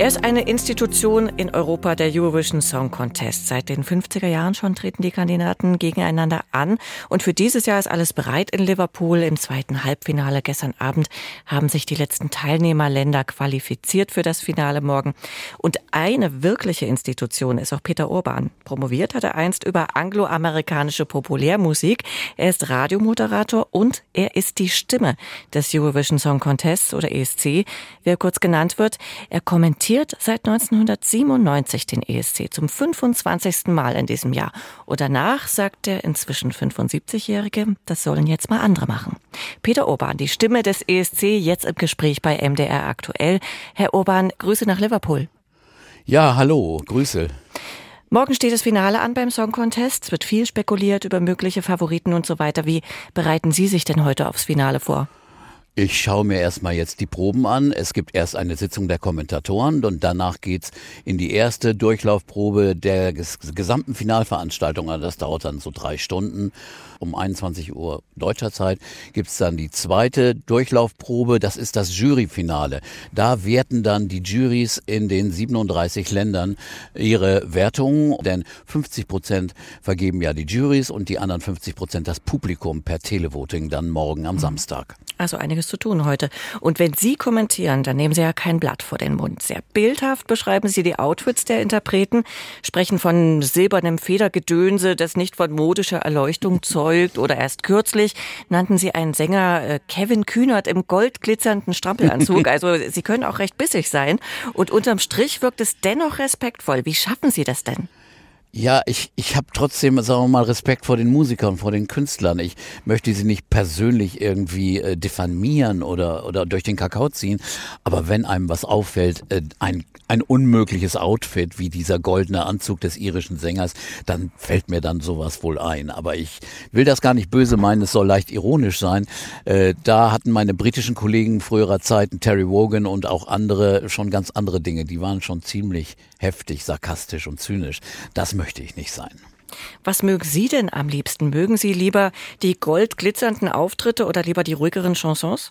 Er ist eine Institution in Europa der Eurovision Song Contest. Seit den 50er Jahren schon treten die Kandidaten gegeneinander an. Und für dieses Jahr ist alles bereit in Liverpool. Im zweiten Halbfinale gestern Abend haben sich die letzten Teilnehmerländer qualifiziert für das Finale morgen. Und eine wirkliche Institution ist auch Peter Urban. Promoviert hat er einst über angloamerikanische Populärmusik. Er ist Radiomoderator und er ist die Stimme des Eurovision Song Contests oder ESC, wie er kurz genannt wird. Er kommentiert kommentiert seit 1997 den ESC zum 25. Mal in diesem Jahr. Und danach sagt der inzwischen 75-Jährige, das sollen jetzt mal andere machen. Peter Urban, die Stimme des ESC, jetzt im Gespräch bei MDR aktuell. Herr Urban, Grüße nach Liverpool. Ja, hallo, Grüße. Morgen steht das Finale an beim Song Contest. Es wird viel spekuliert über mögliche Favoriten und so weiter. Wie bereiten Sie sich denn heute aufs Finale vor? Ich schaue mir erstmal jetzt die Proben an. Es gibt erst eine Sitzung der Kommentatoren und danach geht's in die erste Durchlaufprobe der gesamten Finalveranstaltung. Also das dauert dann so drei Stunden. Um 21 Uhr deutscher Zeit gibt's dann die zweite Durchlaufprobe. Das ist das Juryfinale. Da werten dann die Juries in den 37 Ländern ihre Wertungen, denn 50 Prozent vergeben ja die Juries und die anderen 50 Prozent das Publikum per Televoting dann morgen am Samstag. Also einiges zu tun heute. Und wenn Sie kommentieren, dann nehmen Sie ja kein Blatt vor den Mund. Sehr bildhaft beschreiben Sie die Outfits der Interpreten, sprechen von silbernem Federgedönse, das nicht von modischer Erleuchtung zeugt. Oder erst kürzlich nannten Sie einen Sänger äh, Kevin Kühnert im goldglitzernden Strampelanzug. Also Sie können auch recht bissig sein. Und unterm Strich wirkt es dennoch respektvoll. Wie schaffen Sie das denn? Ja, ich, ich habe trotzdem, sagen wir mal, Respekt vor den Musikern, vor den Künstlern. Ich möchte sie nicht persönlich irgendwie äh, diffamieren oder, oder durch den Kakao ziehen. Aber wenn einem was auffällt, äh, ein, ein unmögliches Outfit wie dieser goldene Anzug des irischen Sängers, dann fällt mir dann sowas wohl ein. Aber ich will das gar nicht böse meinen, es soll leicht ironisch sein. Äh, da hatten meine britischen Kollegen früherer Zeiten, Terry Wogan und auch andere, schon ganz andere Dinge. Die waren schon ziemlich heftig, sarkastisch und zynisch. Das möchte ich nicht sein. Was mögen Sie denn am liebsten? Mögen Sie lieber die goldglitzernden Auftritte oder lieber die ruhigeren Chansons?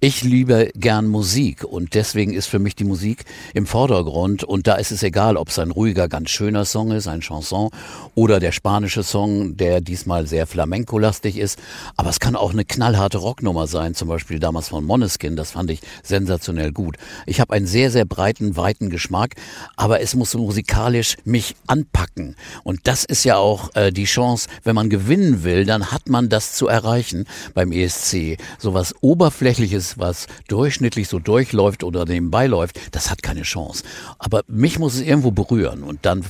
Ich liebe gern Musik und deswegen ist für mich die Musik im Vordergrund und da ist es egal, ob es ein ruhiger, ganz schöner Song ist, ein Chanson oder der spanische Song, der diesmal sehr flamenco-lastig ist, aber es kann auch eine knallharte Rocknummer sein, zum Beispiel damals von Moneskin, das fand ich sensationell gut. Ich habe einen sehr, sehr breiten, weiten Geschmack, aber es muss musikalisch mich anpacken und das ist ja auch äh, die Chance, wenn man gewinnen will, dann hat man das zu erreichen beim ESC. Sowas oberflächliches Menschliches, was durchschnittlich so durchläuft oder nebenbei läuft, das hat keine Chance. Aber mich muss es irgendwo berühren und dann,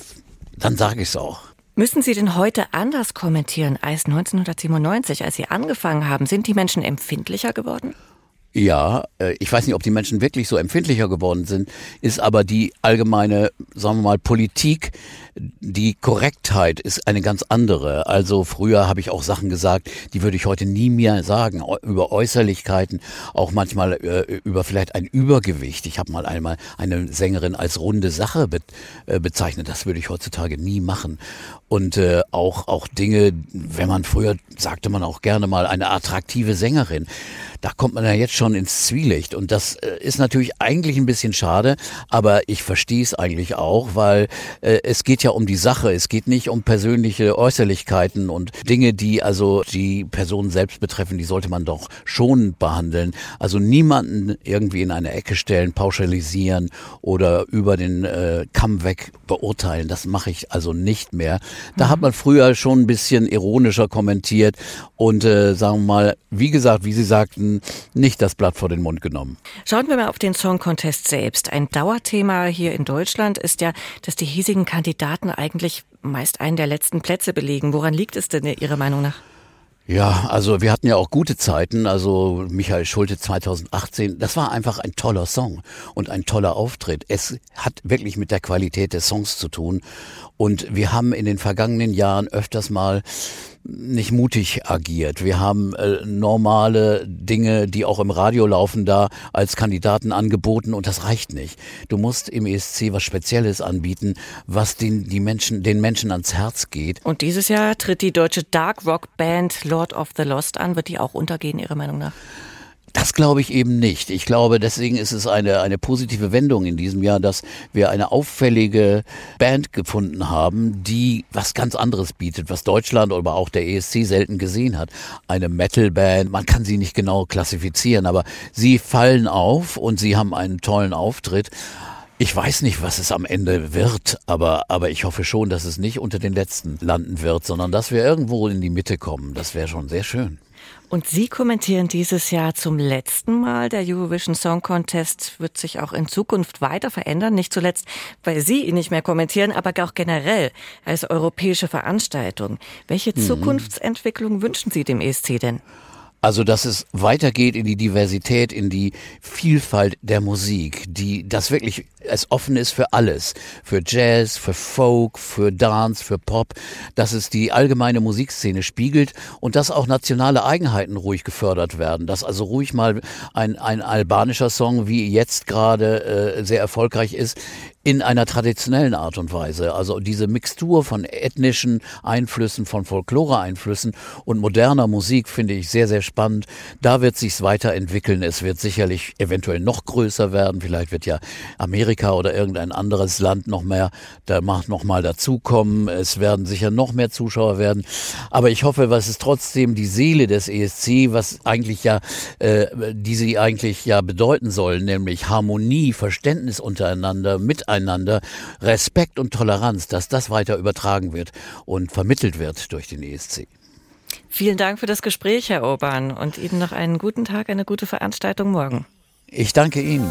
dann sage ich es auch. Müssen Sie denn heute anders kommentieren als 1997, als Sie angefangen haben? Sind die Menschen empfindlicher geworden? Ja, äh, ich weiß nicht, ob die Menschen wirklich so empfindlicher geworden sind, ist aber die allgemeine, sagen wir mal, Politik, die Korrektheit ist eine ganz andere. Also früher habe ich auch Sachen gesagt, die würde ich heute nie mehr sagen, über Äußerlichkeiten, auch manchmal äh, über vielleicht ein Übergewicht. Ich habe mal einmal eine Sängerin als runde Sache äh, bezeichnet, das würde ich heutzutage nie machen. Und auch, auch Dinge, wenn man früher sagte man auch gerne mal eine attraktive Sängerin da kommt man ja jetzt schon ins Zwielicht. Und das äh, ist natürlich eigentlich ein bisschen schade, aber ich verstehe es eigentlich auch, weil äh, es geht ja um die Sache. Es geht nicht um persönliche Äußerlichkeiten und Dinge, die also die Person selbst betreffen, die sollte man doch schon behandeln. Also niemanden irgendwie in eine Ecke stellen, pauschalisieren oder über den äh, Kamm weg beurteilen. Das mache ich also nicht mehr. Da mhm. hat man früher schon ein bisschen ironischer kommentiert und äh, sagen wir mal, wie gesagt, wie Sie sagten, Seiten nicht das Blatt vor den Mund genommen. Schauen wir mal auf den Song Contest selbst. Ein Dauerthema hier in Deutschland ist ja, dass die hiesigen Kandidaten eigentlich meist einen der letzten Plätze belegen. Woran liegt es denn Ihrer Meinung nach? Ja, also wir hatten ja auch gute Zeiten. Also Michael Schulte 2018, das war einfach ein toller Song und ein toller Auftritt. Es hat wirklich mit der Qualität des Songs zu tun. Und wir haben in den vergangenen Jahren öfters mal nicht mutig agiert. Wir haben äh, normale Dinge, die auch im Radio laufen, da als Kandidaten angeboten und das reicht nicht. Du musst im ESC was Spezielles anbieten, was den, die Menschen, den Menschen ans Herz geht. Und dieses Jahr tritt die deutsche Dark Rock Band Lord of the Lost an. Wird die auch untergehen, Ihrer Meinung nach? Das glaube ich eben nicht. Ich glaube, deswegen ist es eine, eine positive Wendung in diesem Jahr, dass wir eine auffällige Band gefunden haben, die was ganz anderes bietet, was Deutschland oder auch der ESC selten gesehen hat. Eine Metal-Band, man kann sie nicht genau klassifizieren, aber sie fallen auf und sie haben einen tollen Auftritt. Ich weiß nicht, was es am Ende wird, aber, aber ich hoffe schon, dass es nicht unter den Letzten landen wird, sondern dass wir irgendwo in die Mitte kommen. Das wäre schon sehr schön. Und Sie kommentieren dieses Jahr zum letzten Mal. Der Eurovision Song Contest wird sich auch in Zukunft weiter verändern. Nicht zuletzt, weil Sie ihn nicht mehr kommentieren, aber auch generell als europäische Veranstaltung. Welche mhm. Zukunftsentwicklung wünschen Sie dem ESC denn? Also, dass es weitergeht in die Diversität, in die Vielfalt der Musik, die das wirklich es offen ist für alles, für Jazz, für Folk, für Dance, für Pop, dass es die allgemeine Musikszene spiegelt und dass auch nationale Eigenheiten ruhig gefördert werden, dass also ruhig mal ein, ein albanischer Song, wie jetzt gerade äh, sehr erfolgreich ist, in einer traditionellen Art und Weise. Also diese Mixtur von ethnischen Einflüssen, von Folklore-Einflüssen und moderner Musik finde ich sehr, sehr spannend. Da wird sich's weiterentwickeln. Es wird sicherlich eventuell noch größer werden. Vielleicht wird ja Amerika oder irgendein anderes Land noch mehr, da macht noch mal dazukommen. Es werden sicher noch mehr Zuschauer werden. Aber ich hoffe, was ist trotzdem die Seele des ESC, was eigentlich ja, äh, die sie eigentlich ja bedeuten sollen, nämlich Harmonie, Verständnis untereinander, miteinander miteinander, Respekt und Toleranz, dass das weiter übertragen wird und vermittelt wird durch den ESC. Vielen Dank für das Gespräch, Herr Urban, und Ihnen noch einen guten Tag, eine gute Veranstaltung morgen. Ich danke Ihnen.